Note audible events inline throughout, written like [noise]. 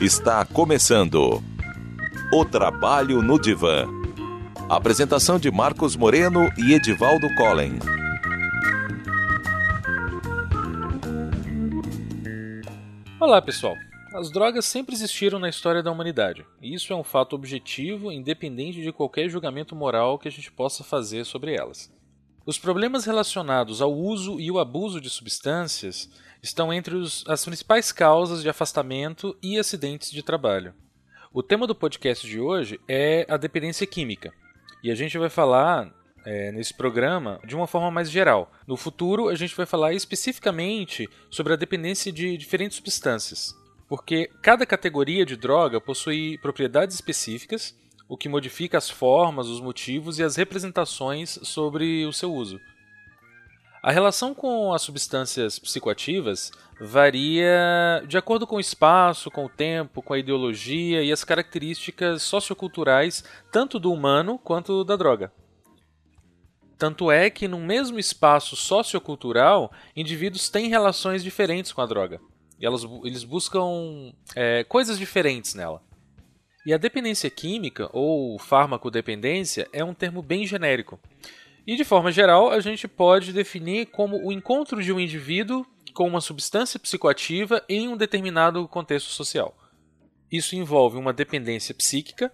Está começando O Trabalho no Divã. Apresentação de Marcos Moreno e Edivaldo Collen. Olá, pessoal. As drogas sempre existiram na história da humanidade, e isso é um fato objetivo, independente de qualquer julgamento moral que a gente possa fazer sobre elas. Os problemas relacionados ao uso e o abuso de substâncias estão entre os, as principais causas de afastamento e acidentes de trabalho. O tema do podcast de hoje é a dependência química. E a gente vai falar é, nesse programa de uma forma mais geral. No futuro, a gente vai falar especificamente sobre a dependência de diferentes substâncias. Porque cada categoria de droga possui propriedades específicas, o que modifica as formas, os motivos e as representações sobre o seu uso. A relação com as substâncias psicoativas varia de acordo com o espaço, com o tempo, com a ideologia e as características socioculturais tanto do humano quanto da droga. Tanto é que, num mesmo espaço sociocultural, indivíduos têm relações diferentes com a droga. E elas, eles buscam é, coisas diferentes nela. E a dependência química, ou farmacodependência, é um termo bem genérico. E de forma geral, a gente pode definir como o encontro de um indivíduo com uma substância psicoativa em um determinado contexto social. Isso envolve uma dependência psíquica,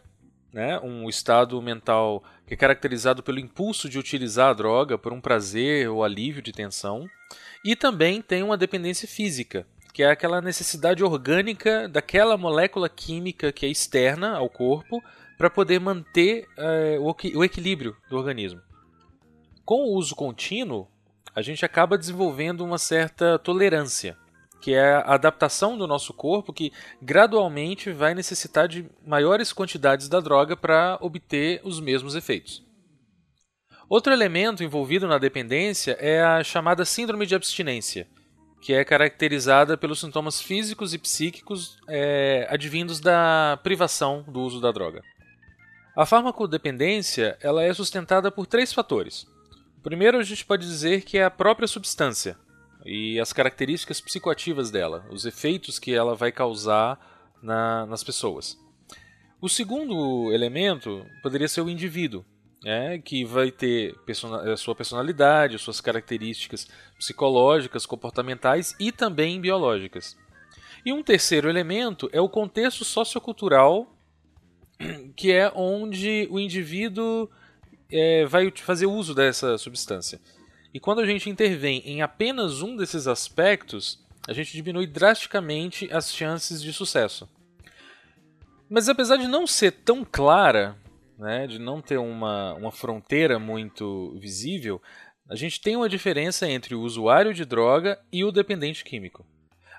né, um estado mental que é caracterizado pelo impulso de utilizar a droga por um prazer ou alívio de tensão, e também tem uma dependência física, que é aquela necessidade orgânica daquela molécula química que é externa ao corpo para poder manter é, o equilíbrio do organismo. Com o uso contínuo, a gente acaba desenvolvendo uma certa tolerância, que é a adaptação do nosso corpo que gradualmente vai necessitar de maiores quantidades da droga para obter os mesmos efeitos. Outro elemento envolvido na dependência é a chamada síndrome de abstinência, que é caracterizada pelos sintomas físicos e psíquicos é, advindos da privação do uso da droga. A farmacodependência ela é sustentada por três fatores. Primeiro, a gente pode dizer que é a própria substância e as características psicoativas dela, os efeitos que ela vai causar na, nas pessoas. O segundo elemento poderia ser o indivíduo, né, que vai ter a sua personalidade, suas características psicológicas, comportamentais e também biológicas. E um terceiro elemento é o contexto sociocultural, [clears throat] que é onde o indivíduo é, vai fazer uso dessa substância. E quando a gente intervém em apenas um desses aspectos, a gente diminui drasticamente as chances de sucesso. Mas apesar de não ser tão clara, né, de não ter uma, uma fronteira muito visível, a gente tem uma diferença entre o usuário de droga e o dependente químico.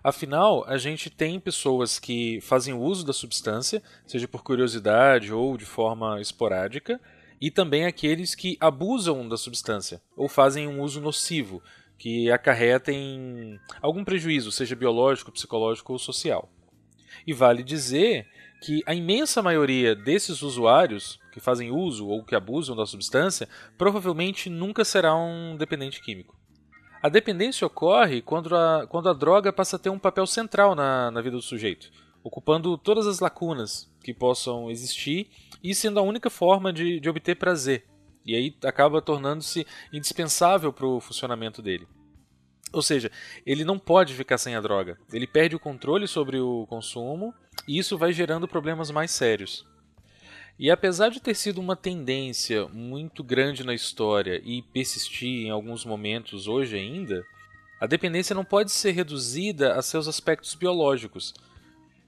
Afinal, a gente tem pessoas que fazem uso da substância, seja por curiosidade ou de forma esporádica, e também aqueles que abusam da substância ou fazem um uso nocivo, que acarretem algum prejuízo, seja biológico, psicológico ou social. E vale dizer que a imensa maioria desses usuários que fazem uso ou que abusam da substância provavelmente nunca será um dependente químico. A dependência ocorre quando a, quando a droga passa a ter um papel central na, na vida do sujeito, ocupando todas as lacunas que possam existir e sendo a única forma de, de obter prazer. E aí acaba tornando-se indispensável para o funcionamento dele. Ou seja, ele não pode ficar sem a droga. Ele perde o controle sobre o consumo e isso vai gerando problemas mais sérios. E apesar de ter sido uma tendência muito grande na história e persistir em alguns momentos hoje ainda, a dependência não pode ser reduzida a seus aspectos biológicos,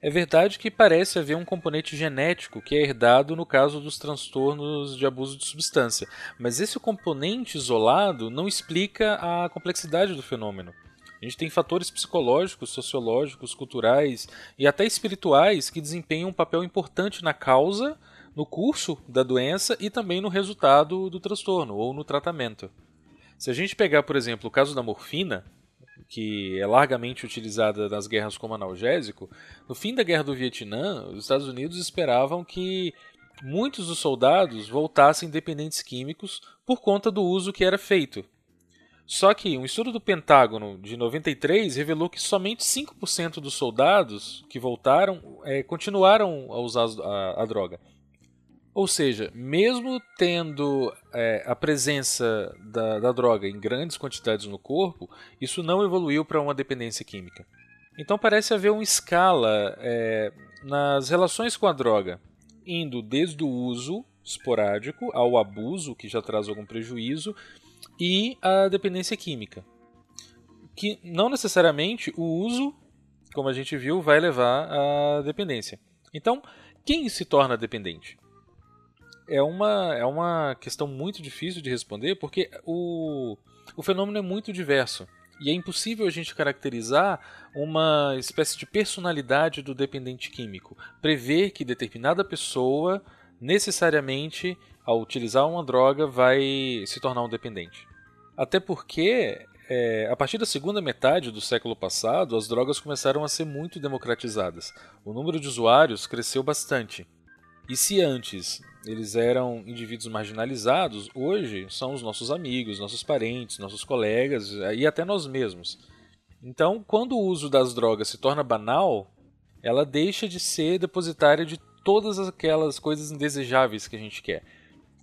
é verdade que parece haver um componente genético que é herdado no caso dos transtornos de abuso de substância, mas esse componente isolado não explica a complexidade do fenômeno. A gente tem fatores psicológicos, sociológicos, culturais e até espirituais que desempenham um papel importante na causa, no curso da doença e também no resultado do transtorno ou no tratamento. Se a gente pegar, por exemplo, o caso da morfina, que é largamente utilizada nas guerras como analgésico, no fim da guerra do Vietnã, os Estados Unidos esperavam que muitos dos soldados voltassem dependentes químicos por conta do uso que era feito. Só que um estudo do Pentágono de 93 revelou que somente 5% dos soldados que voltaram é, continuaram a usar a, a droga. Ou seja, mesmo tendo é, a presença da, da, droga em grandes quantidades no corpo, isso não evoluiu para uma dependência química. Então parece haver uma escala é, nas relações com a droga, indo desde o uso esporádico ao abuso, que já traz algum prejuízo, e a dependência química. Que não necessariamente o uso, como a gente viu, vai levar à dependência. Então, quem se torna dependente? É uma, é uma questão muito difícil de responder porque o, o fenômeno é muito diverso. E é impossível a gente caracterizar uma espécie de personalidade do dependente químico. Prever que determinada pessoa, necessariamente, ao utilizar uma droga, vai se tornar um dependente. Até porque, é, a partir da segunda metade do século passado, as drogas começaram a ser muito democratizadas. O número de usuários cresceu bastante. E se antes eles eram indivíduos marginalizados, hoje são os nossos amigos, nossos parentes, nossos colegas e até nós mesmos. Então, quando o uso das drogas se torna banal, ela deixa de ser depositária de todas aquelas coisas indesejáveis que a gente quer.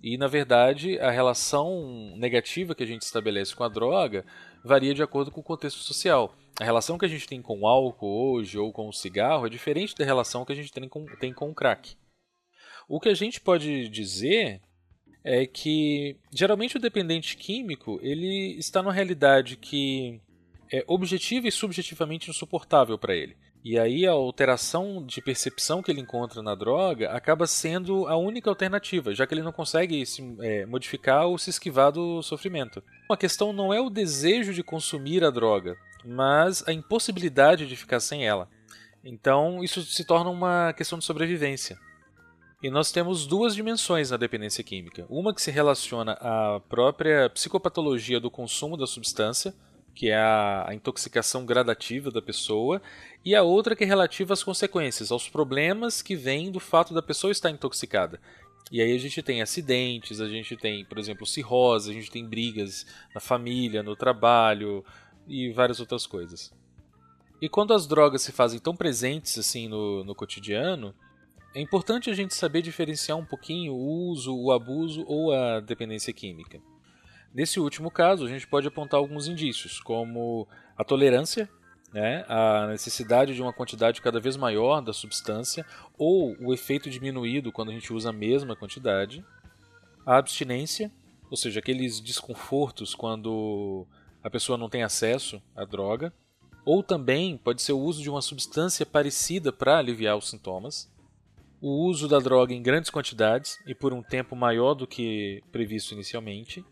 E, na verdade, a relação negativa que a gente estabelece com a droga varia de acordo com o contexto social. A relação que a gente tem com o álcool hoje ou com o cigarro é diferente da relação que a gente tem com, tem com o crack. O que a gente pode dizer é que geralmente o dependente químico ele está numa realidade que é objetiva e subjetivamente insuportável para ele. E aí a alteração de percepção que ele encontra na droga acaba sendo a única alternativa, já que ele não consegue se é, modificar ou se esquivar do sofrimento. A questão não é o desejo de consumir a droga, mas a impossibilidade de ficar sem ela. Então isso se torna uma questão de sobrevivência. E nós temos duas dimensões na dependência química. Uma que se relaciona à própria psicopatologia do consumo da substância, que é a, intoxicação gradativa da pessoa, e a outra que é relativa às consequências, aos problemas que vêm do fato da pessoa estar intoxicada. E aí a gente tem acidentes, a gente tem, por exemplo, cirrose, a gente tem brigas na família, no trabalho e várias outras coisas. E quando as drogas se fazem tão presentes assim no, no cotidiano, é importante a gente saber diferenciar um pouquinho o uso, o abuso ou a dependência química. Nesse último caso, a gente pode apontar alguns indícios, como a tolerância, né, a necessidade de uma quantidade cada vez maior da substância, ou o efeito diminuído quando a gente usa a mesma quantidade, a abstinência, ou seja, aqueles desconfortos quando a pessoa não tem acesso à droga, ou também pode ser o uso de uma substância parecida para aliviar os sintomas o uso da droga em grandes quantidades e por um tempo maior do que previsto inicialmente,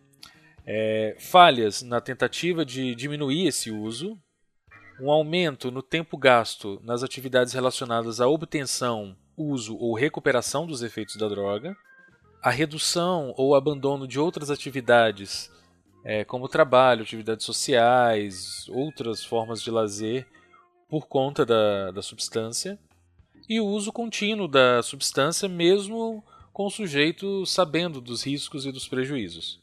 é, falhas na tentativa de diminuir esse uso, um aumento no tempo gasto nas atividades relacionadas à obtenção, uso ou recuperação dos efeitos da droga, a redução ou abandono de outras atividades, é, como trabalho, atividades sociais, outras formas de lazer, por conta da, da substância e o uso contínuo da substância, mesmo com o sujeito sabendo dos riscos e dos prejuízos.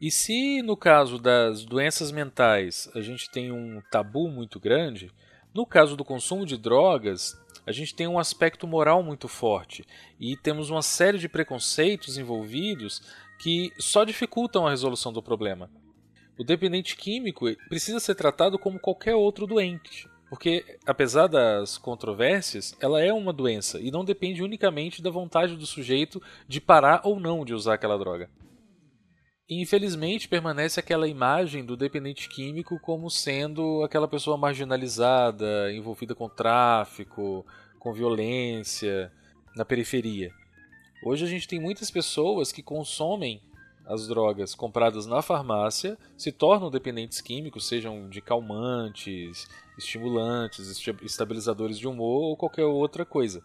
E se no caso das doenças mentais a gente tem um tabu muito grande, no caso do consumo de drogas, a gente tem um aspecto moral muito forte e temos uma série de preconceitos envolvidos que só dificultam a resolução do problema. O dependente químico precisa ser tratado como qualquer outro doente, porque, apesar das controvérsias, ela é uma doença e não depende unicamente da vontade do sujeito de parar ou não de usar aquela droga. E, infelizmente, permanece aquela imagem do dependente químico como sendo aquela pessoa marginalizada, envolvida com tráfico, com violência, na periferia. Hoje a gente tem muitas pessoas que consomem as drogas compradas na farmácia se tornam dependentes químicos, sejam de calmantes, estimulantes, estabilizadores de humor ou qualquer outra coisa.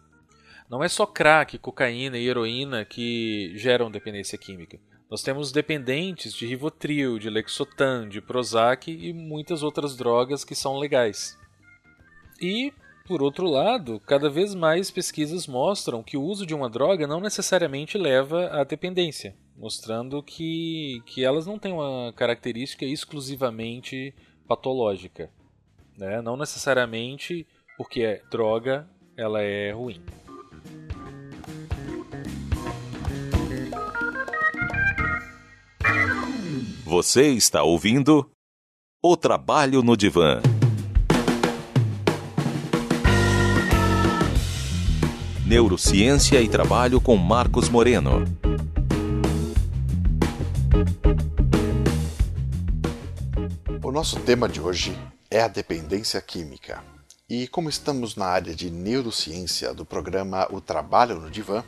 Não é só crack, cocaína e heroína que geram dependência química. Nós temos dependentes de Rivotril, de Lexotan, de Prozac e muitas outras drogas que são legais. E, por outro lado, cada vez mais pesquisas mostram que o uso de uma droga não necessariamente leva à dependência, mostrando que, que elas não têm uma característica exclusivamente patológica. Né? Não necessariamente porque é droga ela é ruim. Você está ouvindo O Trabalho no Divã. Neurociência e Trabalho com Marcos Moreno. O nosso tema de hoje é a dependência química. E como estamos na área de neurociência do programa O Trabalho no Divã,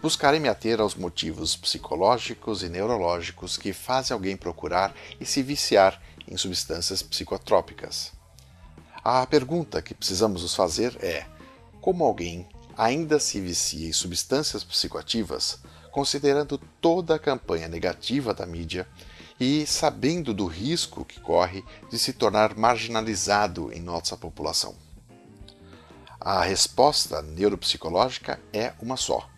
buscarei me ater aos motivos psicológicos e neurológicos que fazem alguém procurar e se viciar em substâncias psicotrópicas. A pergunta que precisamos nos fazer é: como alguém ainda se vicia em substâncias psicoativas, considerando toda a campanha negativa da mídia e sabendo do risco que corre de se tornar marginalizado em nossa população? A resposta neuropsicológica é uma só,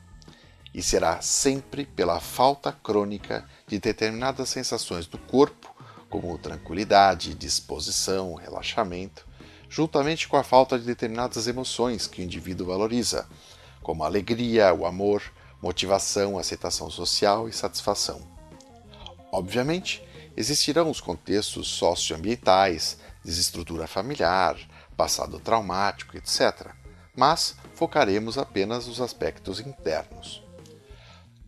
e será sempre pela falta crônica de determinadas sensações do corpo, como tranquilidade, disposição, relaxamento, juntamente com a falta de determinadas emoções que o indivíduo valoriza, como a alegria, o amor, motivação, aceitação social e satisfação. Obviamente, existirão os contextos socioambientais, desestrutura familiar, passado traumático, etc mas focaremos apenas nos aspectos internos.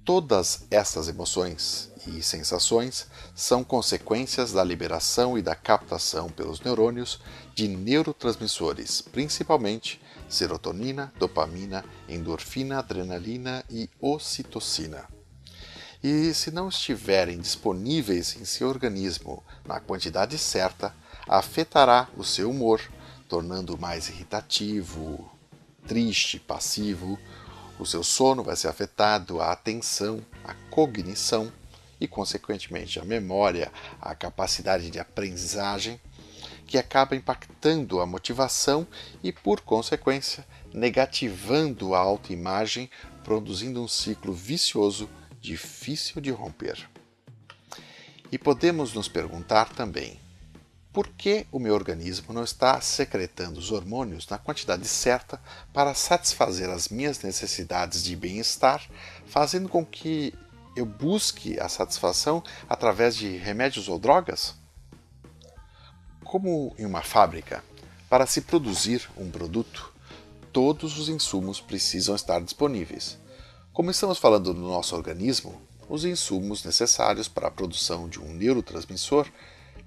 Todas essas emoções e sensações são consequências da liberação e da captação pelos neurônios de neurotransmissores, principalmente serotonina, dopamina, endorfina, adrenalina e ocitocina. E se não estiverem disponíveis em seu organismo na quantidade certa, afetará o seu humor, tornando mais irritativo, triste, passivo, o seu sono vai ser afetado, a atenção, a cognição e, consequentemente, a memória, a capacidade de aprendizagem, que acaba impactando a motivação e, por consequência, negativando a autoimagem, produzindo um ciclo vicioso difícil de romper. E podemos nos perguntar também: por que o meu organismo não está secretando os hormônios na quantidade certa para satisfazer as minhas necessidades de bem-estar, fazendo com que eu busque a satisfação através de remédios ou drogas? Como em uma fábrica, para se produzir um produto, todos os insumos precisam estar disponíveis. Como estamos falando do nosso organismo, os insumos necessários para a produção de um neurotransmissor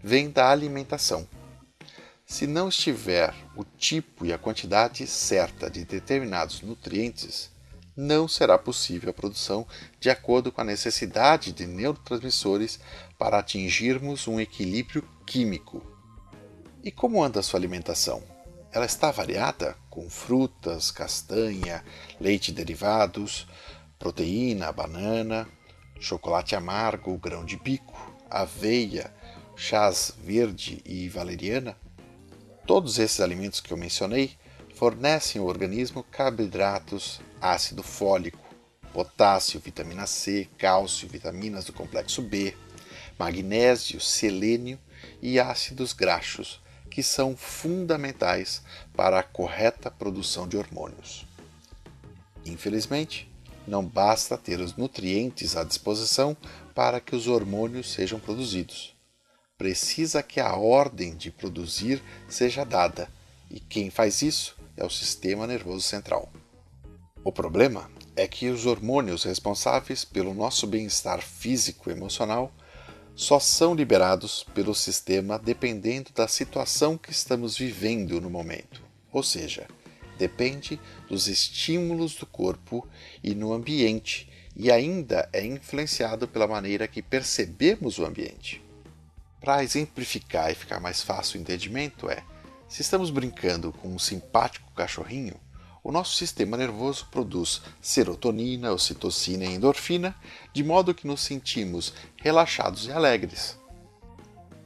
vem da alimentação. Se não estiver o tipo e a quantidade certa de determinados nutrientes, não será possível a produção de acordo com a necessidade de neurotransmissores para atingirmos um equilíbrio químico. E como anda a sua alimentação? Ela está variada com frutas, castanha, leite derivados, proteína, banana, chocolate amargo, grão de bico, aveia, chás verde e valeriana, todos esses alimentos que eu mencionei fornecem ao organismo carboidratos, ácido fólico, potássio, vitamina C, cálcio, vitaminas do complexo B, magnésio, selênio e ácidos graxos, que são fundamentais para a correta produção de hormônios. Infelizmente, não basta ter os nutrientes à disposição para que os hormônios sejam produzidos precisa que a ordem de produzir seja dada, e quem faz isso é o sistema nervoso central. O problema é que os hormônios responsáveis pelo nosso bem-estar físico e emocional só são liberados pelo sistema dependendo da situação que estamos vivendo no momento, ou seja, depende dos estímulos do corpo e no ambiente e ainda é influenciado pela maneira que percebemos o ambiente. Para exemplificar e ficar mais fácil o entendimento é: se estamos brincando com um simpático cachorrinho, o nosso sistema nervoso produz serotonina, ocitocina e endorfina, de modo que nos sentimos relaxados e alegres.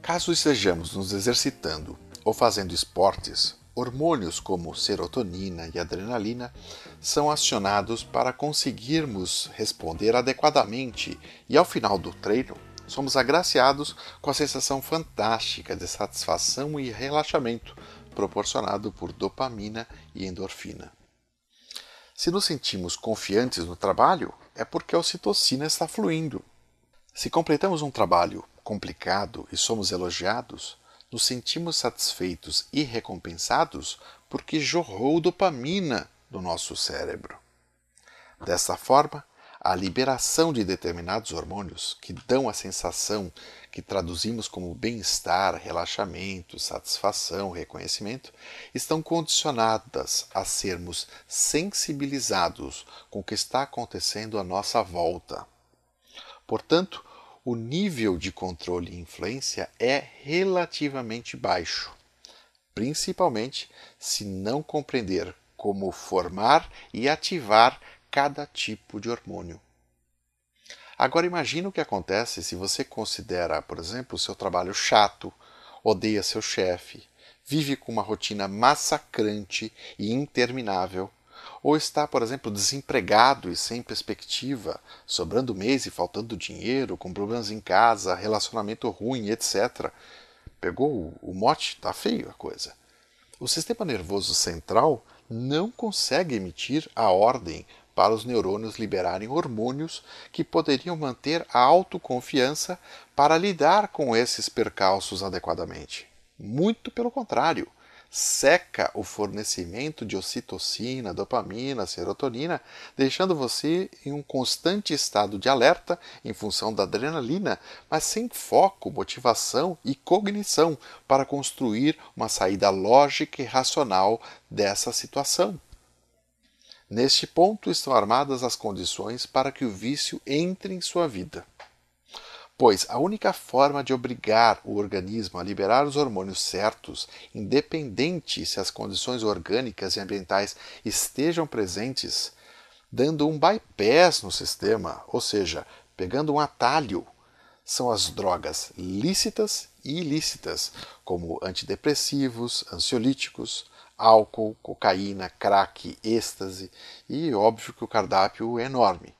Caso estejamos nos exercitando ou fazendo esportes, hormônios como serotonina e adrenalina são acionados para conseguirmos responder adequadamente e ao final do treino somos agraciados com a sensação fantástica de satisfação e relaxamento proporcionado por dopamina e endorfina. Se nos sentimos confiantes no trabalho, é porque a ocitocina está fluindo. Se completamos um trabalho complicado e somos elogiados, nos sentimos satisfeitos e recompensados porque jorrou dopamina do nosso cérebro. Dessa forma, a liberação de determinados hormônios que dão a sensação que traduzimos como bem-estar, relaxamento, satisfação, reconhecimento, estão condicionadas a sermos sensibilizados com o que está acontecendo à nossa volta. Portanto, o nível de controle e influência é relativamente baixo, principalmente se não compreender como formar e ativar cada tipo de hormônio. Agora imagine o que acontece se você considera, por exemplo, o seu trabalho chato, odeia seu chefe, vive com uma rotina massacrante e interminável, ou está, por exemplo, desempregado e sem perspectiva, sobrando mês e faltando dinheiro, com problemas em casa, relacionamento ruim, etc. Pegou o mote? Tá feio a coisa. O sistema nervoso central não consegue emitir a ordem para os neurônios liberarem hormônios que poderiam manter a autoconfiança para lidar com esses percalços adequadamente. Muito pelo contrário, seca o fornecimento de ocitocina, dopamina, serotonina, deixando você em um constante estado de alerta em função da adrenalina, mas sem foco, motivação e cognição para construir uma saída lógica e racional dessa situação. Neste ponto estão armadas as condições para que o vício entre em sua vida. Pois a única forma de obrigar o organismo a liberar os hormônios certos, independente se as condições orgânicas e ambientais estejam presentes, dando um bypass no sistema, ou seja, pegando um atalho, são as drogas lícitas e ilícitas, como antidepressivos, ansiolíticos, álcool, cocaína, crack, êxtase e óbvio que o cardápio é enorme.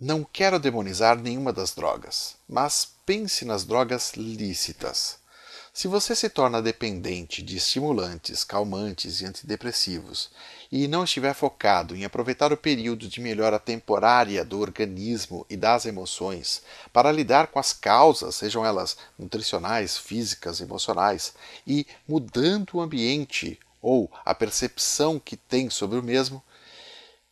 Não quero demonizar nenhuma das drogas, mas pense nas drogas lícitas. Se você se torna dependente de estimulantes, calmantes e antidepressivos e não estiver focado em aproveitar o período de melhora temporária do organismo e das emoções para lidar com as causas, sejam elas nutricionais, físicas, emocionais, e mudando o ambiente ou a percepção que tem sobre o mesmo,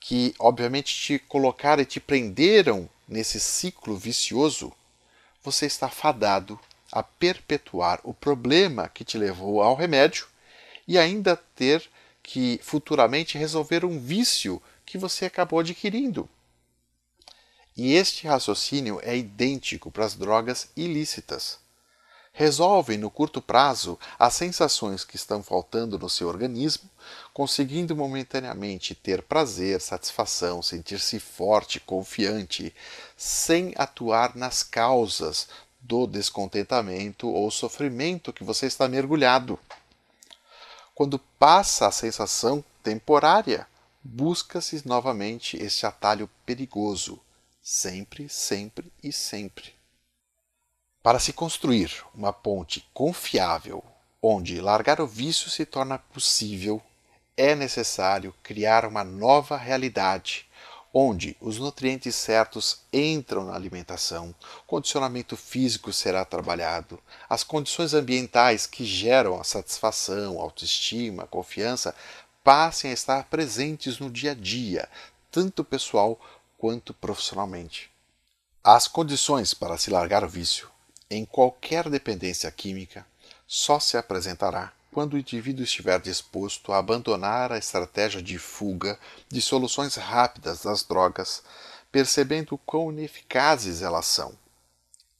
que obviamente te colocaram e te prenderam nesse ciclo vicioso, você está fadado a perpetuar o problema que te levou ao remédio e ainda ter que futuramente resolver um vício que você acabou adquirindo. E este raciocínio é idêntico para as drogas ilícitas resolvem no curto prazo as sensações que estão faltando no seu organismo, conseguindo momentaneamente ter prazer, satisfação, sentir-se forte, confiante, sem atuar nas causas do descontentamento ou sofrimento que você está mergulhado. Quando passa a sensação temporária, busca-se novamente este atalho perigoso, sempre, sempre e sempre. Para se construir uma ponte confiável onde largar o vício se torna possível, é necessário criar uma nova realidade onde os nutrientes certos entram na alimentação, condicionamento físico será trabalhado, as condições ambientais que geram a satisfação, autoestima, confiança passem a estar presentes no dia a dia, tanto pessoal quanto profissionalmente. As condições para se largar o vício em qualquer dependência química só se apresentará quando o indivíduo estiver disposto a abandonar a estratégia de fuga de soluções rápidas das drogas, percebendo quão ineficazes elas são,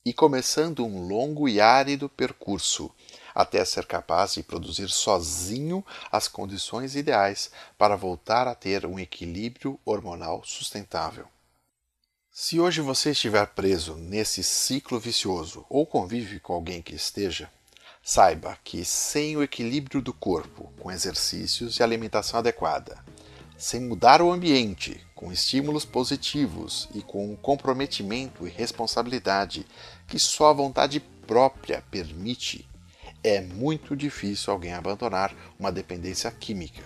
e começando um longo e árido percurso até ser capaz de produzir sozinho as condições ideais para voltar a ter um equilíbrio hormonal sustentável. Se hoje você estiver preso nesse ciclo vicioso ou convive com alguém que esteja, saiba que sem o equilíbrio do corpo, com exercícios e alimentação adequada, sem mudar o ambiente, com estímulos positivos e com um comprometimento e responsabilidade que só a vontade própria permite, é muito difícil alguém abandonar uma dependência química,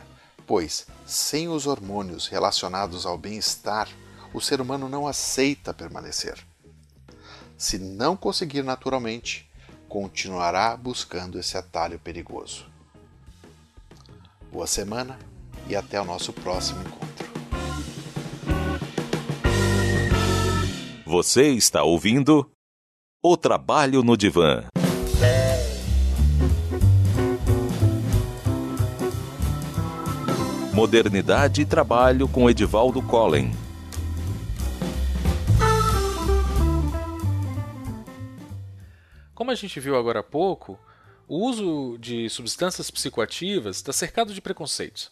pois, sem os hormônios relacionados ao bem-estar, o ser humano não aceita permanecer. Se não conseguir naturalmente, continuará buscando esse atalho perigoso. Boa semana e até o nosso próximo encontro. Você está ouvindo O Trabalho no Divã. Modernidade e Trabalho com Edivaldo Collen. Como a gente viu agora há pouco, o uso de substâncias psicoativas está cercado de preconceitos.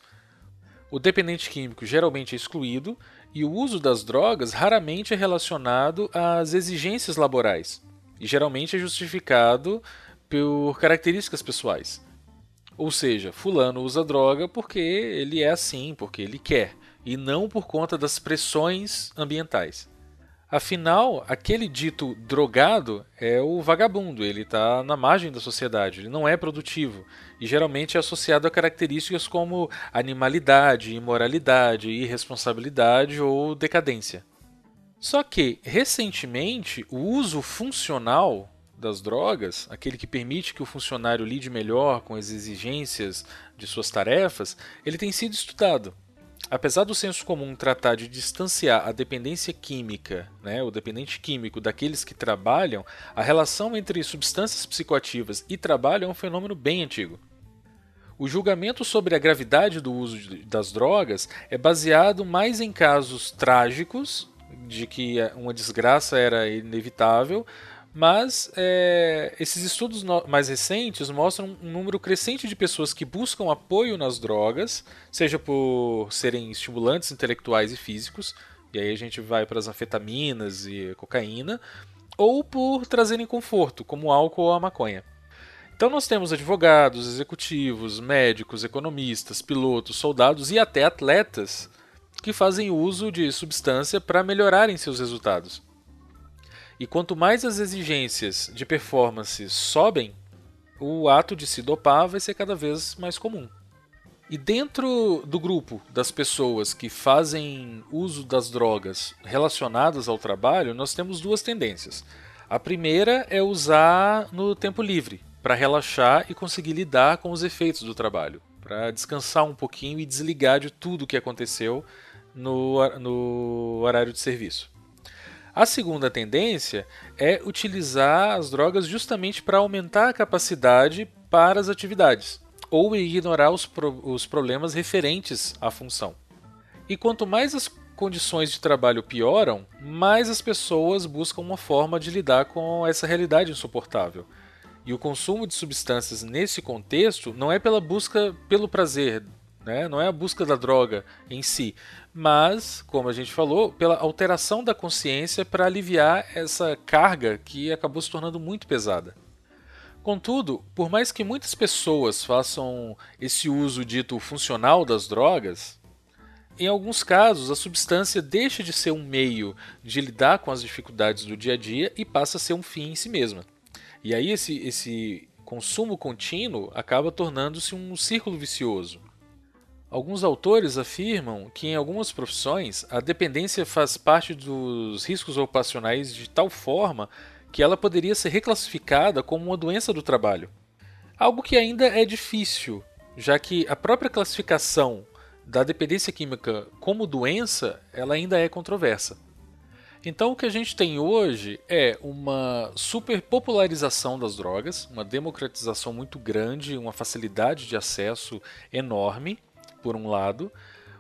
O dependente químico geralmente é excluído e o uso das drogas raramente é relacionado às exigências laborais e geralmente é justificado por características pessoais. Ou seja, fulano usa droga porque ele é assim, porque ele quer, e não por conta das pressões ambientais. Afinal, aquele dito drogado é o vagabundo, ele está na margem da sociedade, ele não é produtivo e geralmente é associado a características como animalidade, imoralidade, irresponsabilidade ou decadência. Só que, recentemente, o uso funcional das drogas, aquele que permite que o funcionário lide melhor com as exigências de suas tarefas, ele tem sido estudado. Apesar do senso comum tratar de distanciar a dependência química, né, o dependente químico, daqueles que trabalham, a relação entre substâncias psicoativas e trabalho é um fenômeno bem antigo. O julgamento sobre a gravidade do uso das drogas é baseado mais em casos trágicos, de que uma desgraça era inevitável, mas é, esses estudos mais recentes mostram um número crescente de pessoas que buscam apoio nas drogas, seja por serem estimulantes intelectuais e físicos, e aí a gente vai para as anfetaminas e cocaína, ou por trazerem conforto, como o álcool ou a maconha. Então nós temos advogados, executivos, médicos, economistas, pilotos, soldados e até atletas que fazem uso de substância para melhorarem seus resultados. E quanto mais as exigências de performance sobem, o ato de se dopar vai ser cada vez mais comum. E dentro do grupo das pessoas que fazem uso das drogas relacionadas ao trabalho, nós temos duas tendências. A primeira é usar no tempo livre, para relaxar e conseguir lidar com os efeitos do trabalho, para descansar um pouquinho e desligar de tudo o que aconteceu no, no horário de serviço. A segunda tendência é utilizar as drogas justamente para aumentar a capacidade para as atividades ou ignorar os, pro os problemas referentes à função. E quanto mais as condições de trabalho pioram, mais as pessoas buscam uma forma de lidar com essa realidade insuportável. E o consumo de substâncias nesse contexto não é pela busca pelo prazer, né? não é a busca da droga em si, mas, como a gente falou, pela alteração da consciência para aliviar essa carga que acabou se tornando muito pesada. Contudo, por mais que muitas pessoas façam esse uso dito funcional das drogas, em alguns casos a substância deixa de ser um meio de lidar com as dificuldades do dia a dia e passa a ser um fim em si mesma. E aí esse, esse consumo contínuo acaba tornando-se um círculo vicioso. Alguns autores afirmam que em algumas profissões a dependência faz parte dos riscos ocupacionais de tal forma que ela poderia ser reclassificada como uma doença do trabalho. Algo que ainda é difícil, já que a própria classificação da dependência química como doença ela ainda é controversa. Então o que a gente tem hoje é uma superpopularização das drogas, uma democratização muito grande, uma facilidade de acesso enorme por um lado,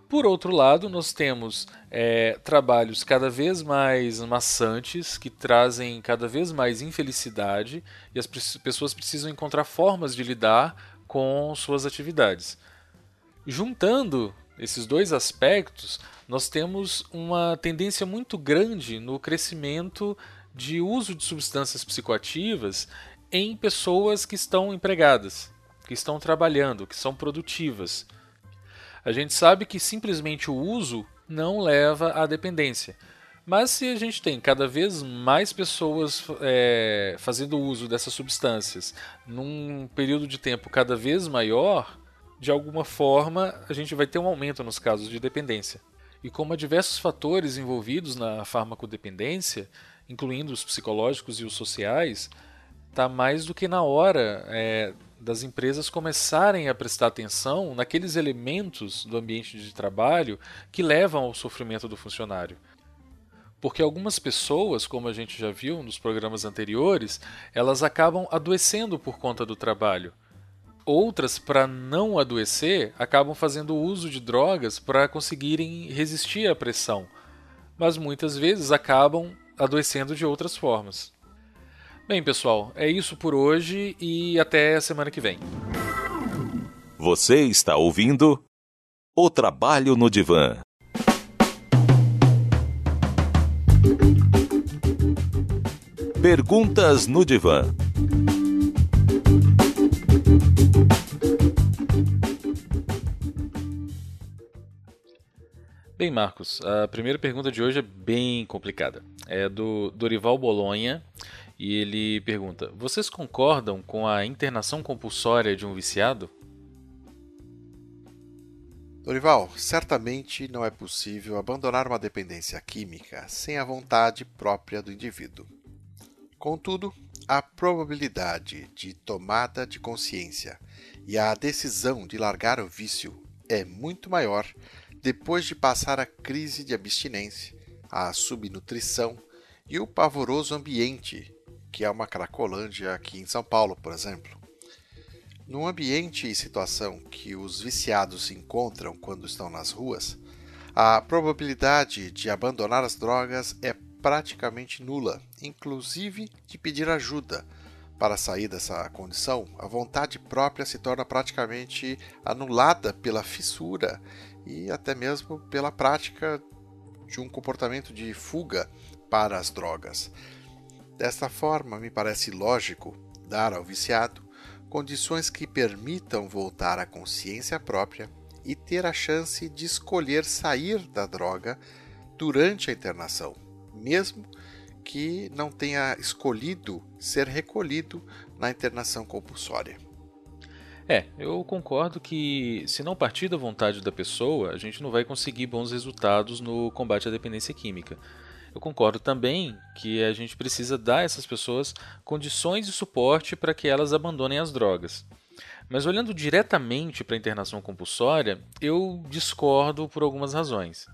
Por outro lado, nós temos é, trabalhos cada vez mais maçantes, que trazem cada vez mais infelicidade, e as pessoas precisam encontrar formas de lidar com suas atividades. Juntando esses dois aspectos, nós temos uma tendência muito grande no crescimento de uso de substâncias psicoativas em pessoas que estão empregadas, que estão trabalhando, que são produtivas. A gente sabe que simplesmente o uso não leva à dependência. Mas se a gente tem cada vez mais pessoas é, fazendo uso dessas substâncias num período de tempo cada vez maior, de alguma forma a gente vai ter um aumento nos casos de dependência. E como há diversos fatores envolvidos na farmacodependência, incluindo os psicológicos e os sociais, está mais do que na hora é, das empresas começarem a prestar atenção naqueles elementos do ambiente de trabalho que levam ao sofrimento do funcionário. Porque algumas pessoas, como a gente já viu nos programas anteriores, elas acabam adoecendo por conta do trabalho. Outras, para não adoecer, acabam fazendo uso de drogas para conseguirem resistir à pressão, mas muitas vezes acabam adoecendo de outras formas. Bem, pessoal, é isso por hoje e até a semana que vem. Você está ouvindo O Trabalho no Divã. Perguntas no Divã. Bem, Marcos, a primeira pergunta de hoje é bem complicada. É do Dorival Bolonha e ele pergunta: Vocês concordam com a internação compulsória de um viciado? Dorival, certamente não é possível abandonar uma dependência química sem a vontade própria do indivíduo. Contudo, a probabilidade de tomada de consciência e a decisão de largar o vício é muito maior depois de passar a crise de abstinência, a subnutrição e o pavoroso ambiente que é uma Cracolândia aqui em São Paulo, por exemplo. Num ambiente e situação que os viciados se encontram quando estão nas ruas, a probabilidade de abandonar as drogas é praticamente nula, inclusive de pedir ajuda. Para sair dessa condição, a vontade própria se torna praticamente anulada pela fissura e até mesmo pela prática de um comportamento de fuga para as drogas. Desta forma, me parece lógico dar ao viciado condições que permitam voltar à consciência própria e ter a chance de escolher sair da droga durante a internação, mesmo que não tenha escolhido ser recolhido na internação compulsória. É, eu concordo que se não partir da vontade da pessoa, a gente não vai conseguir bons resultados no combate à dependência química. Eu concordo também que a gente precisa dar a essas pessoas condições de suporte para que elas abandonem as drogas. Mas olhando diretamente para a internação compulsória, eu discordo por algumas razões.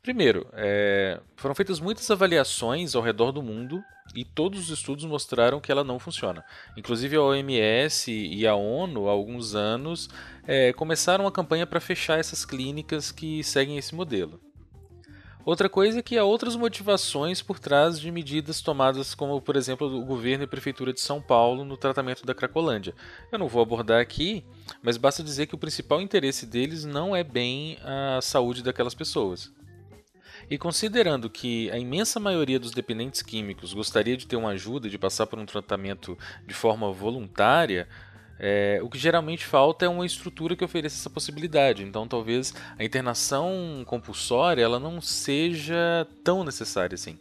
Primeiro, é, foram feitas muitas avaliações ao redor do mundo e todos os estudos mostraram que ela não funciona. Inclusive a OMS e a ONU, há alguns anos, é, começaram uma campanha para fechar essas clínicas que seguem esse modelo. Outra coisa é que há outras motivações por trás de medidas tomadas, como por exemplo o governo e prefeitura de São Paulo no tratamento da Cracolândia. Eu não vou abordar aqui, mas basta dizer que o principal interesse deles não é bem a saúde daquelas pessoas. E considerando que a imensa maioria dos dependentes químicos gostaria de ter uma ajuda, de passar por um tratamento de forma voluntária, é, o que geralmente falta é uma estrutura que ofereça essa possibilidade. Então, talvez a internação compulsória ela não seja tão necessária assim.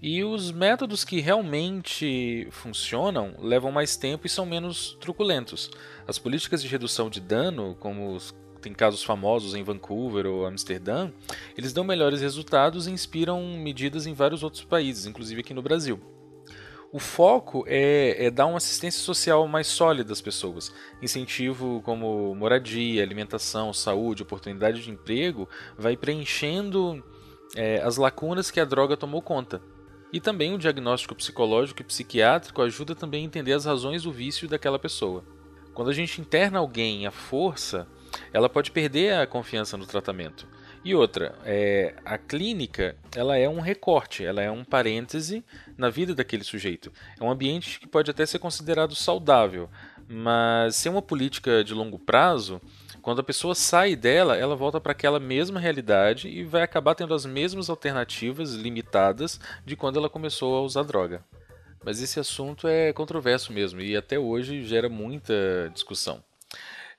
E os métodos que realmente funcionam levam mais tempo e são menos truculentos. As políticas de redução de dano, como tem casos famosos em Vancouver ou Amsterdã, eles dão melhores resultados e inspiram medidas em vários outros países, inclusive aqui no Brasil. O foco é, é, dar uma assistência social mais sólida às pessoas. Incentivo como moradia, alimentação, saúde, oportunidade de emprego, vai preenchendo é, as lacunas que a droga tomou conta. E também o diagnóstico psicológico e psiquiátrico ajuda também a entender as razões do vício daquela pessoa. Quando a gente interna alguém à força, ela pode perder a confiança no tratamento. E outra, é, a clínica ela é um recorte, ela é um parêntese na vida daquele sujeito. É um ambiente que pode até ser considerado saudável, mas se é uma política de longo prazo, quando a pessoa sai dela, ela volta para aquela mesma realidade e vai acabar tendo as mesmas alternativas limitadas de quando ela começou a usar droga. Mas esse assunto é controverso mesmo e até hoje gera muita discussão.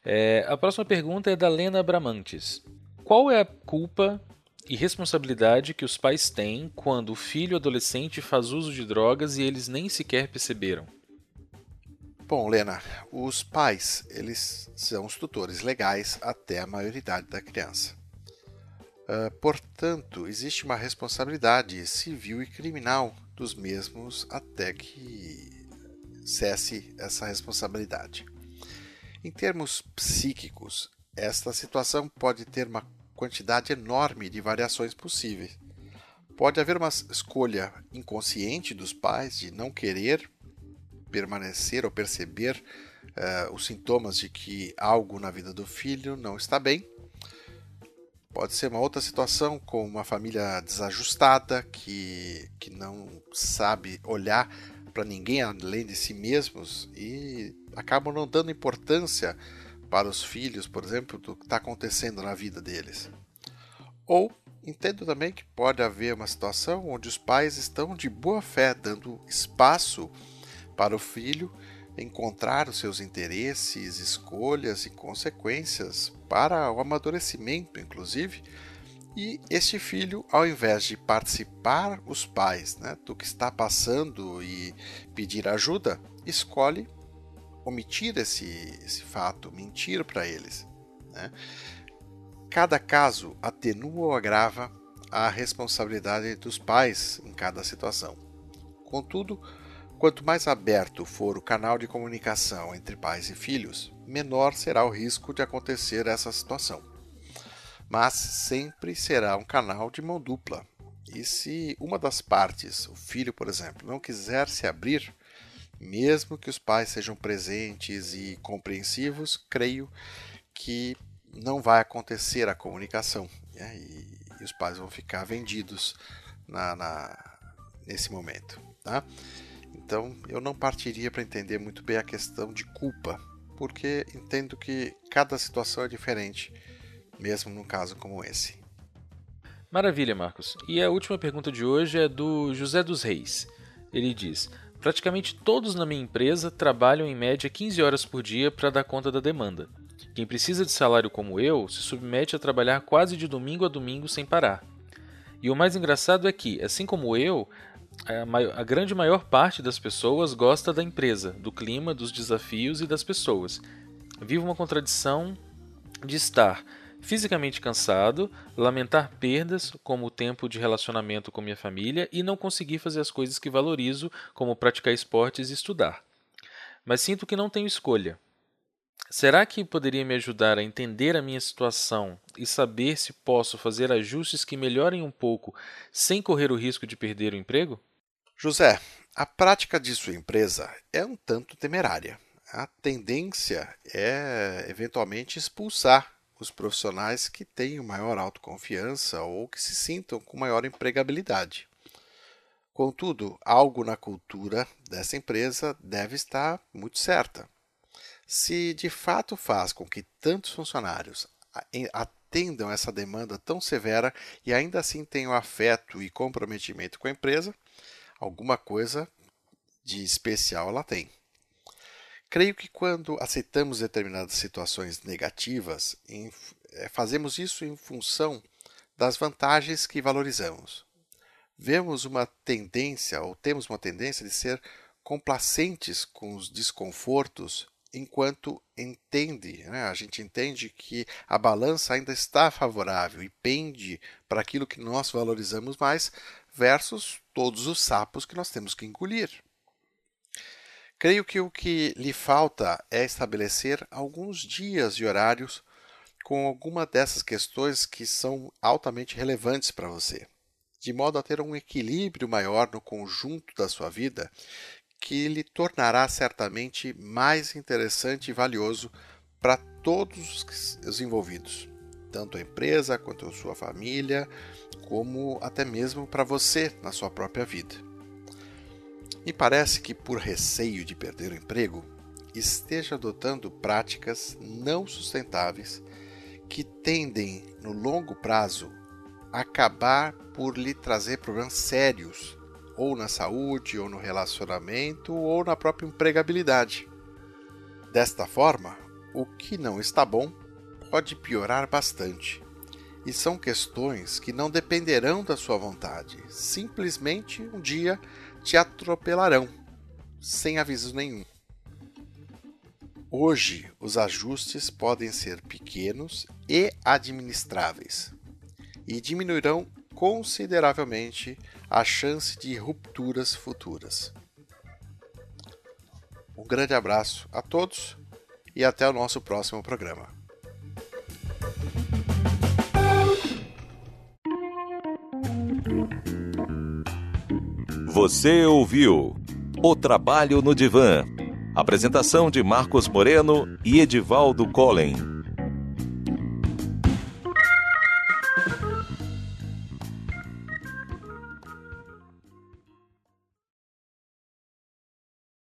É, a próxima pergunta é da Lena Bramantes. Qual é a culpa e responsabilidade que os pais têm quando o filho adolescente faz uso de drogas e eles nem sequer perceberam? Bom, Lena, os pais, eles são os tutores legais até a maioridade da criança. Uh, portanto, existe uma responsabilidade civil e criminal dos mesmos até que cesse essa responsabilidade. Em termos psíquicos, esta situação pode ter uma quantidade enorme de variações possíveis. Pode haver uma escolha inconsciente dos pais de não querer permanecer ou perceber uh, os sintomas de que algo na vida do filho não está bem. Pode ser uma outra situação com uma família desajustada que, que não sabe olhar para ninguém além de si mesmos e acabam não dando importância para os filhos, por exemplo, do que está acontecendo na vida deles. Ou entendo também que pode haver uma situação onde os pais estão de boa fé dando espaço para o filho encontrar os seus interesses, escolhas e consequências para o amadurecimento, inclusive. E este filho, ao invés de participar os pais né, do que está passando e pedir ajuda, escolhe omitir esse, esse fato, mentir para eles. Né? Cada caso atenua ou agrava a responsabilidade dos pais em cada situação. Contudo, quanto mais aberto for o canal de comunicação entre pais e filhos, menor será o risco de acontecer essa situação. Mas sempre será um canal de mão dupla. E se uma das partes, o filho, por exemplo, não quiser se abrir, mesmo que os pais sejam presentes e compreensivos, creio que não vai acontecer a comunicação né? e, e, os pais vão ficar vendidos na, na nesse momento. Tá? Então eu não partiria para entender muito bem a questão de culpa, porque entendo que cada situação é diferente, mesmo num caso como esse. Maravilha, Marcos. E a última pergunta de hoje é do José dos Reis. Ele diz: Praticamente todos na minha empresa trabalham em média 15 horas por dia para dar conta da demanda. Quem precisa de salário como eu se submete a trabalhar quase de domingo a domingo sem parar. E o mais engraçado é que, assim como eu, a, maior, a grande maior parte das pessoas gosta da empresa, do clima, dos desafios e das pessoas. Vivo uma contradição de estar fisicamente cansado, lamentar perdas, como o tempo de relacionamento com minha família, e não conseguir fazer as coisas que valorizo, como praticar esportes e estudar. Mas sinto que não tenho escolha. Será que poderia me ajudar a entender a minha situação e saber se posso fazer ajustes que melhorem um pouco sem correr o risco de perder o emprego? José, a prática de sua empresa é um tanto temerária. A tendência é eventualmente expulsar os profissionais que tenham maior autoconfiança ou que se sintam com maior empregabilidade. Contudo, algo na cultura dessa empresa deve estar muito certa. Se de fato faz com que tantos funcionários atendam essa demanda tão severa e ainda assim tenham afeto e comprometimento com a empresa, alguma coisa de especial ela tem. Creio que quando aceitamos determinadas situações negativas, é, fazemos isso em função das vantagens que valorizamos. Vemos uma tendência, ou temos uma tendência de ser complacentes com os desconfortos enquanto entende, né? a gente entende que a balança ainda está favorável e pende para aquilo que nós valorizamos mais versus todos os sapos que nós temos que engolir. Creio que o que lhe falta é estabelecer alguns dias e horários com alguma dessas questões que são altamente relevantes para você, de modo a ter um equilíbrio maior no conjunto da sua vida que lhe tornará certamente mais interessante e valioso para todos os envolvidos, tanto a empresa quanto a sua família, como até mesmo para você na sua própria vida. Me parece que, por receio de perder o emprego, esteja adotando práticas não sustentáveis que tendem, no longo prazo, a acabar por lhe trazer problemas sérios, ou na saúde, ou no relacionamento, ou na própria empregabilidade. Desta forma, o que não está bom pode piorar bastante. E são questões que não dependerão da sua vontade, simplesmente um dia te atropelarão, sem aviso nenhum. Hoje, os ajustes podem ser pequenos e administráveis e diminuirão consideravelmente a chance de rupturas futuras. Um grande abraço a todos e até o nosso próximo programa. Você ouviu O Trabalho no Divã. Apresentação de Marcos Moreno e Edivaldo Collen.